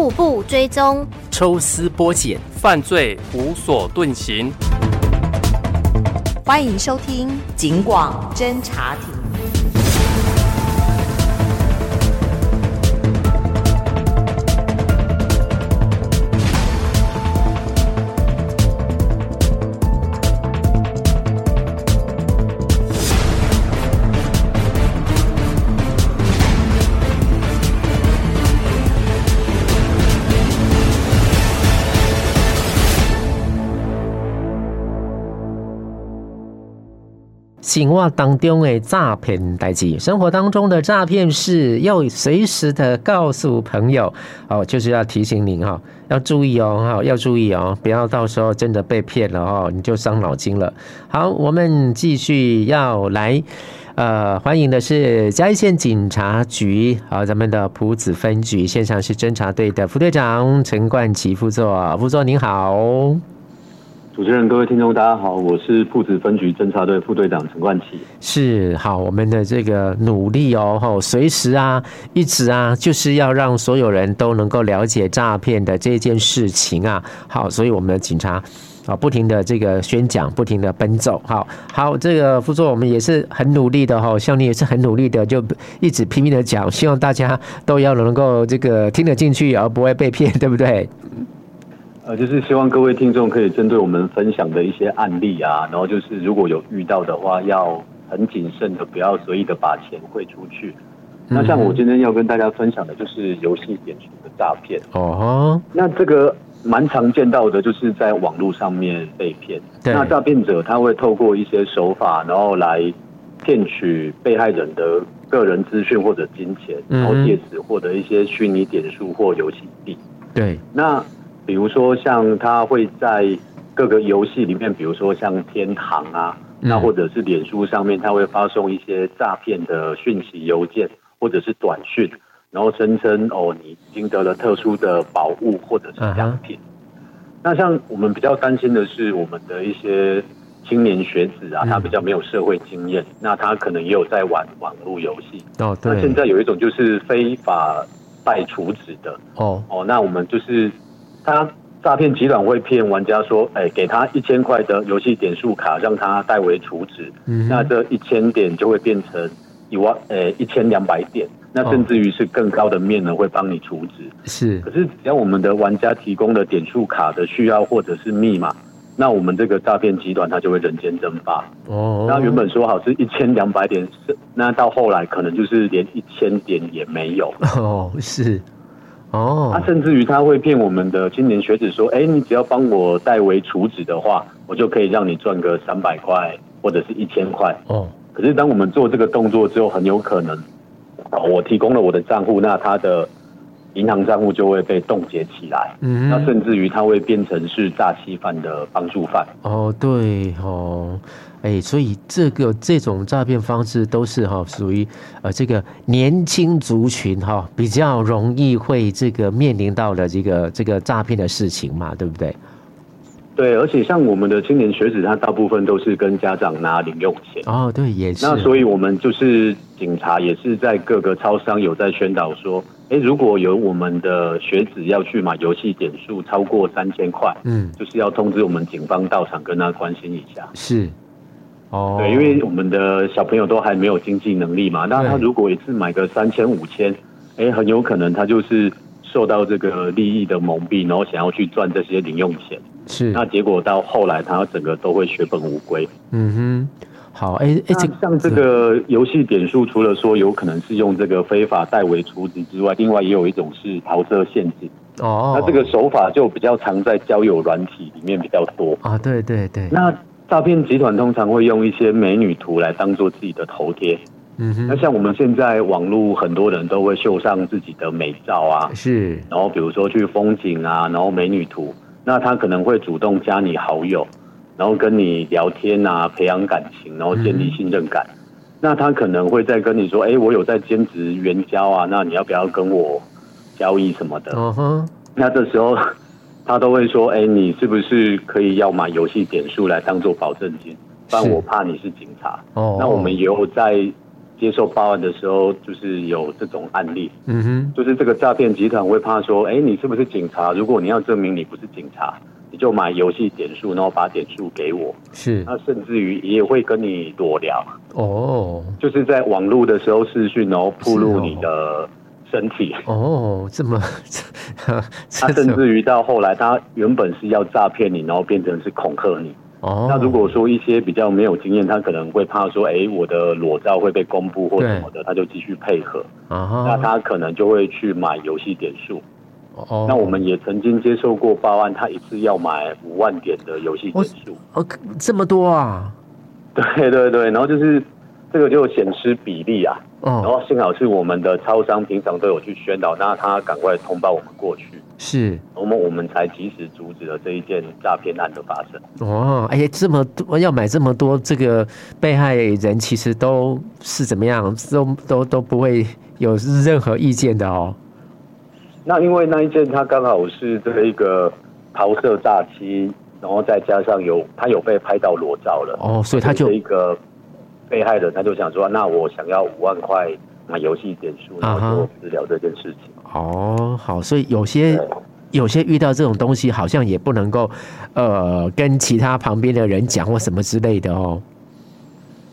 步步追踪，抽丝剥茧，犯罪无所遁形。欢迎收听《警广侦查庭》。生活当中的诈骗代志，生活当中的诈骗事要随时的告诉朋友哦，就是要提醒您哈，要注意哦，哈，要注意哦，不要到时候真的被骗了哦，你就伤脑筋了。好，我们继续要来，呃，欢迎的是嘉义县警察局，好，咱们的埔子分局现场是侦查队的副队长陈冠琪副座，副座您好。主持人、各位听众，大家好，我是朴子分局侦查队副队长陈冠奇。是好，我们的这个努力哦，吼，随时啊，一直啊，就是要让所有人都能够了解诈骗的这件事情啊。好，所以我们的警察啊，不停的这个宣讲，不停的奔走。好，好，这个副座我们也是很努力的哈，像你也是很努力的，就一直拼命的讲，希望大家都要能够这个听得进去，而不会被骗，对不对？呃，就是希望各位听众可以针对我们分享的一些案例啊，然后就是如果有遇到的话，要很谨慎的，不要随意的把钱汇出去。那像我今天要跟大家分享的就是游戏点数的诈骗哦。那这个蛮常见到的，就是在网络上面被骗。那诈骗者他会透过一些手法，然后来骗取被害人的个人资讯或者金钱，然后借此获得一些虚拟点数或游戏币。对，那。比如说，像他会在各个游戏里面，比如说像天堂啊，那或者是脸书上面，他会发送一些诈骗的讯息邮件或者是短讯，然后声称哦，你已经得了特殊的宝物或者是奖品。那像我们比较担心的是，我们的一些青年学子啊，他比较没有社会经验，那他可能也有在玩网络游戏。哦，对。那现在有一种就是非法代储值的。哦哦，那我们就是。他诈骗集团会骗玩家说：“哎，给他一千块的游戏点数卡，让他代为储值。嗯、那这一千点就会变成一万，呃，一千两百点。那甚至于是更高的面呢，会帮你储值。是，可是只要我们的玩家提供的点数卡的需要或者是密码，那我们这个诈骗集团它就会人间蒸发。哦，那原本说好是一千两百点，是那到后来可能就是连一千点也没有。哦，是。”哦，他甚至于他会骗我们的青年学子说：“哎，你只要帮我代为处置的话，我就可以让你赚个三百块或者是一千块。”哦，可是当我们做这个动作之后，很有可能，我提供了我的账户，那他的银行账户就会被冻结起来。嗯，那甚至于他会变成是诈欺犯的帮助犯。哦，对，哦。哎，所以这个这种诈骗方式都是哈，属于呃这个年轻族群哈比较容易会这个面临到的这个这个诈骗的事情嘛，对不对？对，而且像我们的青年学子，他大部分都是跟家长拿零用钱哦，对，也是。那所以我们就是警察，也是在各个超商有在宣导说，哎，如果有我们的学子要去买游戏点数超过三千块，嗯，就是要通知我们警方到场跟他关心一下，是。哦，对，因为我们的小朋友都还没有经济能力嘛，那他如果一次买个三千五千，哎，很有可能他就是受到这个利益的蒙蔽，然后想要去赚这些零用钱，是，那结果到后来他整个都会血本无归。嗯哼，好，哎哎，像这个游戏点数，除了说有可能是用这个非法代为储值之外，另外也有一种是桃色陷阱。哦，那这个手法就比较常在交友软体里面比较多啊，对对对，那。诈骗集团通常会用一些美女图来当做自己的头贴，嗯哼，那像我们现在网络很多人都会秀上自己的美照啊，是，然后比如说去风景啊，然后美女图，那他可能会主动加你好友，然后跟你聊天啊，培养感情，然后建立信任感，嗯、那他可能会再跟你说，哎，我有在兼职援交啊，那你要不要跟我交易什么的？嗯哼，那这时候。他都会说：“哎，你是不是可以要买游戏点数来当做保证金？不然我怕你是警察。”哦，那我们以后在接受报案的时候，就是有这种案例。嗯哼，就是这个诈骗集团会怕说，哎，你是不是警察？如果你要证明你不是警察，你就买游戏点数，然后把点数给我。是。那甚至于也会跟你裸聊。哦。就是在网络的时候视讯，然后暴露你的身体。哦，这么。他 甚至于到后来，他原本是要诈骗你，然后变成是恐吓你。哦，那如果说一些比较没有经验，他可能会怕说，哎，我的裸照会被公布或什么的，他就继续配合。啊，那他可能就会去买游戏点数。哦，那我们也曾经接受过报案，他一次要买五万点的游戏点数。哦，这么多啊？对对对，然后就是这个就显示比例啊。哦，然后幸好是我们的超商平常都有去宣导，那他赶快通报我们过去。是，我们我们才及时阻止了这一件诈骗案的发生。哦，哎呀，这么多要买这么多，这个被害人其实都是怎么样，都都都不会有任何意见的哦。那因为那一件他刚好是这一个桃色诈欺，然后再加上有他有被拍到裸照了，哦，所以他就一个被害人他就想说，那我想要五万块买游戏点数，然后就治疗这件事情。哦，好，所以有些有些遇到这种东西，好像也不能够，呃，跟其他旁边的人讲或什么之类的哦。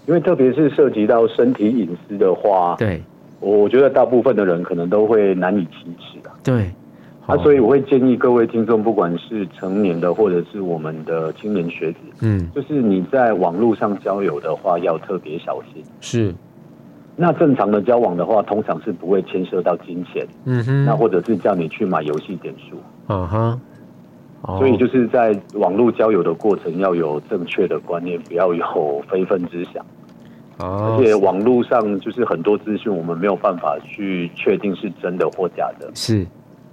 因为特别是涉及到身体隐私的话，对，我觉得大部分的人可能都会难以启齿的。对，啊，所以我会建议各位听众，不管是成年的或者是我们的青年学子，嗯，就是你在网络上交友的话，要特别小心。是。那正常的交往的话，通常是不会牵涉到金钱，嗯哼，那或者是叫你去买游戏点数，嗯哼，所以就是在网络交友的过程要有正确的观念，不要有非分之想，哦，而且网络上就是很多资讯我们没有办法去确定是真的或假的，是，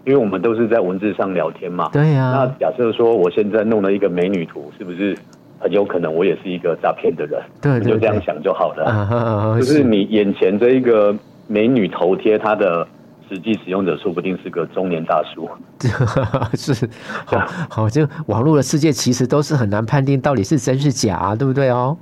因为我们都是在文字上聊天嘛，对呀，那假设说我现在弄了一个美女图，是不是？很有可能我也是一个诈骗的人，对，就这样想就好了。就是你眼前这一个美女头贴，她的实际使用者说不定是个中年大叔。是，好，好，就网络的世界其实都是很难判定到底是真是假，对不对哦？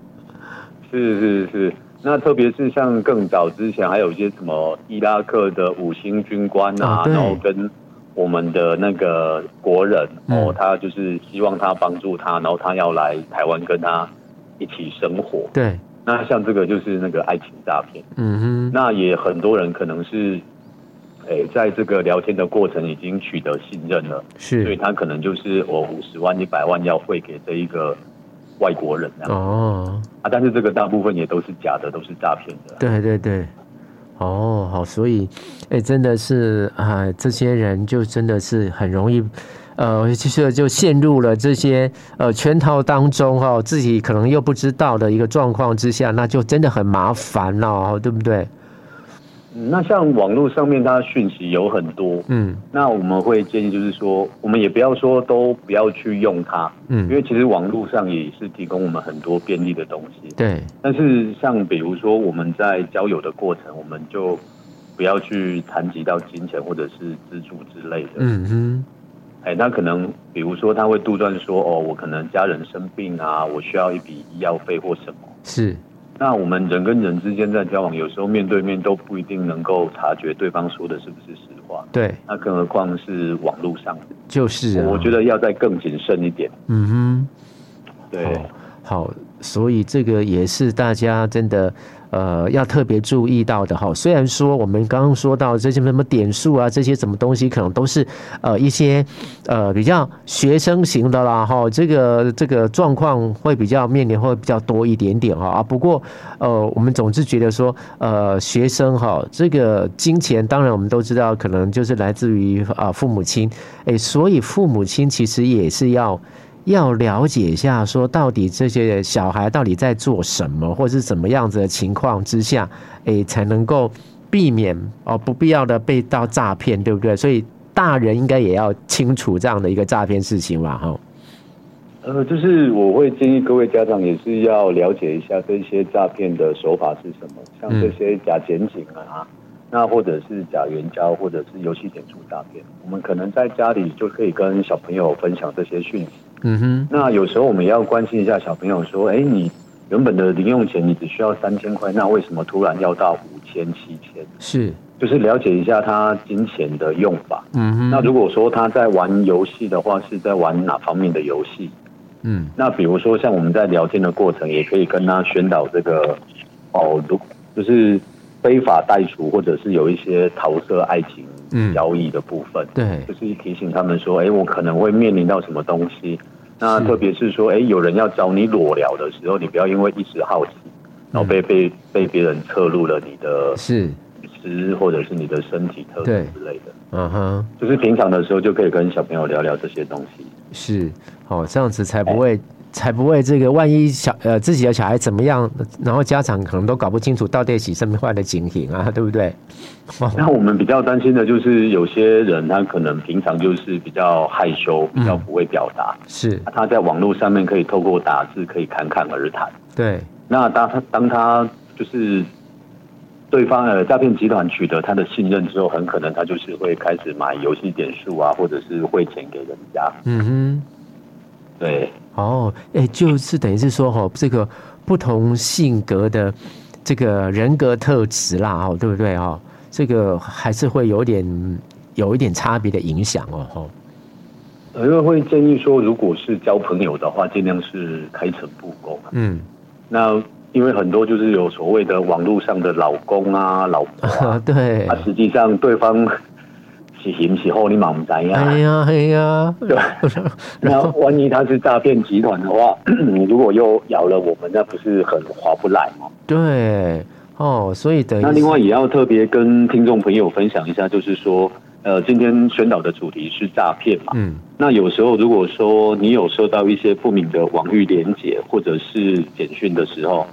是是是，那特别是像更早之前，还有一些什么伊拉克的五星军官啊，然后跟。我们的那个国人哦，他就是希望他帮助他，然后他要来台湾跟他一起生活。对，那像这个就是那个爱情诈骗。嗯哼，那也很多人可能是，哎，在这个聊天的过程已经取得信任了，是，所以他可能就是我五十万、一百万要汇给这一个外国人哦，啊，但是这个大部分也都是假的，都是诈骗的。对对对。哦，好，所以，哎、欸，真的是啊，这些人就真的是很容易，呃，就是就陷入了这些呃圈套当中哈，自己可能又不知道的一个状况之下，那就真的很麻烦了，对不对？那像网络上面，它讯息有很多，嗯，那我们会建议就是说，我们也不要说都不要去用它，嗯，因为其实网络上也是提供我们很多便利的东西，对。但是像比如说我们在交友的过程，我们就不要去谈及到金钱或者是资助之类的，嗯哼。哎，那可能比如说他会杜撰说，哦，我可能家人生病啊，我需要一笔医药费或什么，是。那我们人跟人之间在交往，有时候面对面都不一定能够察觉对方说的是不是实话。对，那更何况是网络上，就是、啊，我觉得要再更谨慎一点。嗯哼，对，好，好，所以这个也是大家真的。呃，要特别注意到的哈。虽然说我们刚刚说到这些什么点数啊，这些什么东西，可能都是呃一些呃比较学生型的啦哈。这个这个状况会比较面临会比较多一点点哈啊。不过呃，我们总是觉得说呃学生哈，这个金钱当然我们都知道，可能就是来自于啊父母亲哎，所以父母亲其实也是要。要了解一下，说到底这些小孩到底在做什么，或是怎么样子的情况之下，诶，才能够避免哦不必要的被到诈骗，对不对？所以大人应该也要清楚这样的一个诈骗事情吧，哈。呃，就是我会建议各位家长也是要了解一下这些诈骗的手法是什么，像这些假检警啊。嗯那或者是假援交，或者是游戏点数诈骗，我们可能在家里就可以跟小朋友分享这些讯息。嗯哼。那有时候我们也要关心一下小朋友，说：“哎，你原本的零用钱你只需要三千块，那为什么突然要到五千、七千？是，就是了解一下他金钱的用法。嗯哼，那如果说他在玩游戏的话，是在玩哪方面的游戏？嗯，那比如说像我们在聊天的过程，也可以跟他宣导这个哦，如就是非法代储或者是有一些桃色爱情交易的部分。嗯、对，就是提醒他们说，哎，我可能会面临到什么东西。那特别是说，哎，有人要找你裸聊的时候，你不要因为一时好奇，然后被、嗯、被被别人侧录了你的是私或者是你的身体特征之类的。嗯哼，就是平常的时候就可以跟小朋友聊聊这些东西。是，哦，这样子才不会。才不会这个，万一小呃自己的小孩怎么样，然后家长可能都搞不清楚到底是什么样的情形啊，对不对？那我们比较担心的就是有些人他可能平常就是比较害羞，比较不会表达，嗯、是他在网络上面可以透过打字可以侃侃而谈。对，那当他当他就是对方呃诈骗集团取得他的信任之后，很可能他就是会开始买游戏点数啊，或者是汇钱给人家。嗯哼，对。哦，哎，就是等于是说，哈，这个不同性格的这个人格特质啦，哦，对不对哦？这个还是会有点有一点差别的影响哦，哈。因为会建议说，如果是交朋友的话，尽量是开诚布公。嗯，那因为很多就是有所谓的网络上的老公啊、老婆啊，对，啊，实际上对方。是行是后，你嘛不知呀？哎呀，哎呀，对。那万一他是诈骗集团的话，你如果又咬了我们，那不是很划不来吗？对，哦，所以等那另外也要特别跟听众朋友分享一下，就是说，呃，今天宣导的主题是诈骗嘛。嗯。那有时候如果说你有收到一些不明的网域连接或者是简讯的时候，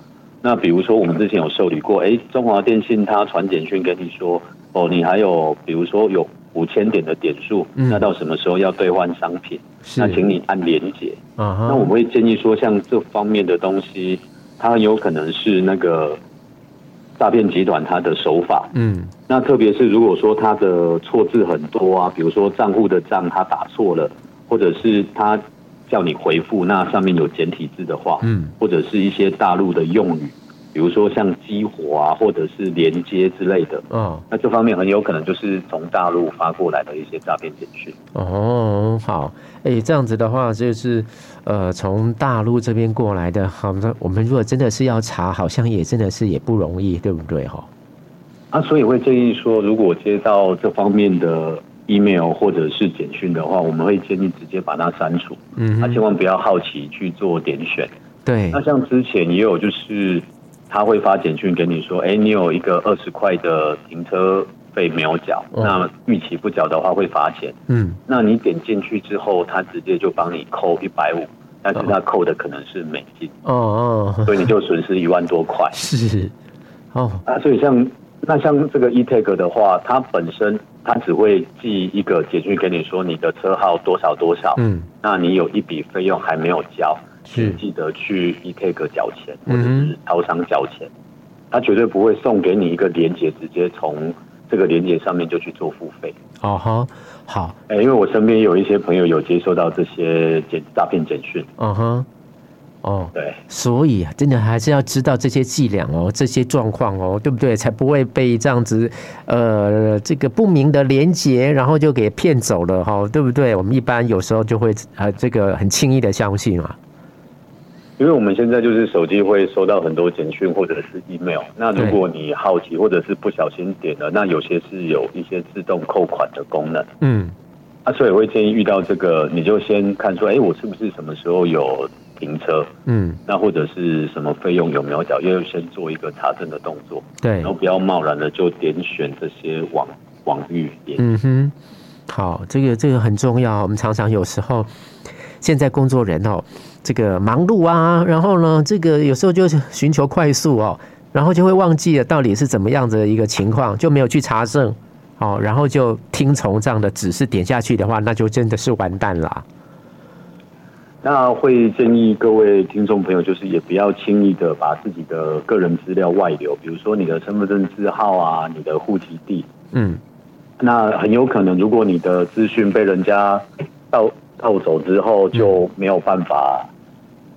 那比如说我们之前有受理过，哎、欸，中华电信他传简讯跟你说，哦，你还有比如说有。五千点的点数，那到什么时候要兑换商品？那请你按连结。那我们会建议说，像这方面的东西，它很有可能是那个诈骗集团它的手法。嗯，那特别是如果说它的错字很多啊，比如说账户的账他打错了，或者是他叫你回复，那上面有简体字的话，嗯，或者是一些大陆的用语。比如说像激活啊，或者是连接之类的，嗯，那这方面很有可能就是从大陆发过来的一些诈骗简讯。哦，好，哎、欸，这样子的话就是，呃，从大陆这边过来的，好，那我们如果真的是要查，好像也真的是也不容易，对不对？哈，啊，所以会建议说，如果接到这方面的 email 或者是简讯的话，我们会建议直接把它删除，嗯，他、啊、千万不要好奇去做点选。对，那像之前也有就是。他会发简讯给你说：“哎，你有一个二十块的停车费没有缴，哦、那逾期不缴的话会罚钱。嗯，那你点进去之后，他直接就帮你扣一百五，但是他扣的可能是美金。哦哦，所以你就损失一万多块。是，哦，啊，所以像那像这个 eTag 的话，它本身它只会寄一个简讯给你说你的车号多少多少，嗯，那你有一笔费用还没有交。”是记得去 eTag 缴钱，或者是超商缴钱，嗯、他绝对不会送给你一个连接，直接从这个连接上面就去做付费。哦哈，好，哎、欸，因为我身边有一些朋友有接收到这些简诈骗简讯。嗯哼，哦，对，所以啊真的还是要知道这些伎俩哦，这些状况哦，对不对？才不会被这样子呃这个不明的连接，然后就给骗走了哈，对不对？我们一般有时候就会呃这个很轻易的相信嘛。因为我们现在就是手机会收到很多简讯或者是 email，那如果你好奇或者是不小心点了，那有些是有一些自动扣款的功能。嗯，啊，所以我会建议遇到这个，你就先看说，哎，我是不是什么时候有停车？嗯，那或者是什么费用有没有缴，要先做一个查证的动作。对，然后不要贸然的就点选这些网网域。嗯哼，好，这个这个很重要。我们常常有时候现在工作人哦。这个忙碌啊，然后呢，这个有时候就寻求快速哦，然后就会忘记了到底是怎么样子的一个情况，就没有去查证，哦，然后就听从这样的指示点下去的话，那就真的是完蛋了。那会建议各位听众朋友，就是也不要轻易的把自己的个人资料外流，比如说你的身份证字号啊，你的户籍地，嗯，那很有可能，如果你的资讯被人家盗盗走之后，就没有办法。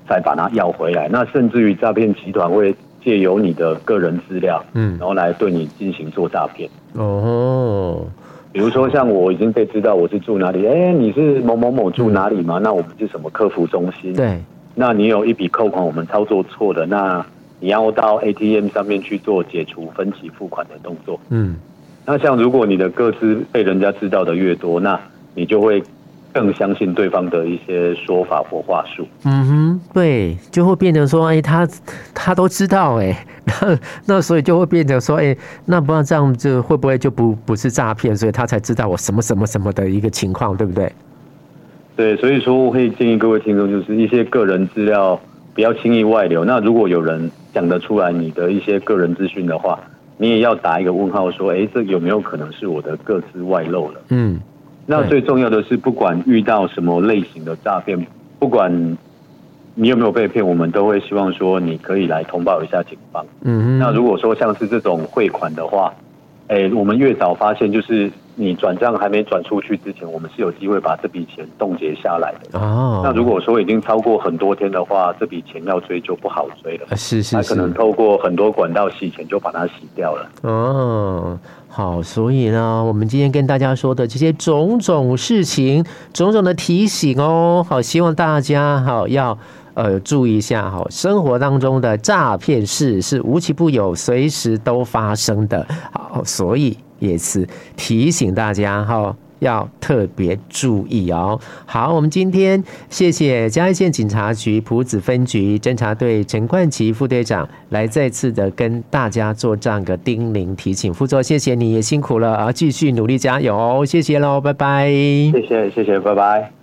再把它要回来。那甚至于诈骗集团会借由你的个人资料，嗯，然后来对你进行做诈骗。哦，比如说像我已经被知道我是住哪里，哎、欸，你是某某某住哪里吗？那我们是什么客服中心？对，那你有一笔扣款我们操作错的，那你要到 ATM 上面去做解除分期付款的动作。嗯，那像如果你的个资被人家知道的越多，那你就会。更相信对方的一些说法或话术。嗯哼，对，就会变成说，哎、欸，他他都知道、欸，哎，那那所以就会变成说，哎、欸，那不然这样就会不会就不不是诈骗，所以他才知道我什么什么什么的一个情况，对不对？对，所以说我会建议各位听众，就是一些个人资料不要轻易外流。那如果有人讲得出来你的一些个人资讯的话，你也要打一个问号，说，哎、欸，这有没有可能是我的个资外露了？嗯。那最重要的是，不管遇到什么类型的诈骗，不管你有没有被骗，我们都会希望说你可以来通报一下警方。嗯，那如果说像是这种汇款的话，哎，我们越早发现，就是。你转账还没转出去之前，我们是有机会把这笔钱冻结下来的。哦，那如果说已经超过很多天的话，这笔钱要追就不好追了。是是是，他可能透过很多管道洗钱，就把它洗掉了。哦，好，所以呢，我们今天跟大家说的这些种种事情，种种的提醒哦，好，希望大家好要。呃，注意一下哈，生活当中的诈骗事是无奇不有，随时都发生的。好，所以也是提醒大家哈，要特别注意哦。好，我们今天谢谢嘉义县警察局浦子分局侦查队陈冠奇副队长来再次的跟大家做这样的叮咛提醒。副座，谢谢你也辛苦了啊，继续努力加油，谢谢喽，拜拜。谢谢谢谢，拜拜。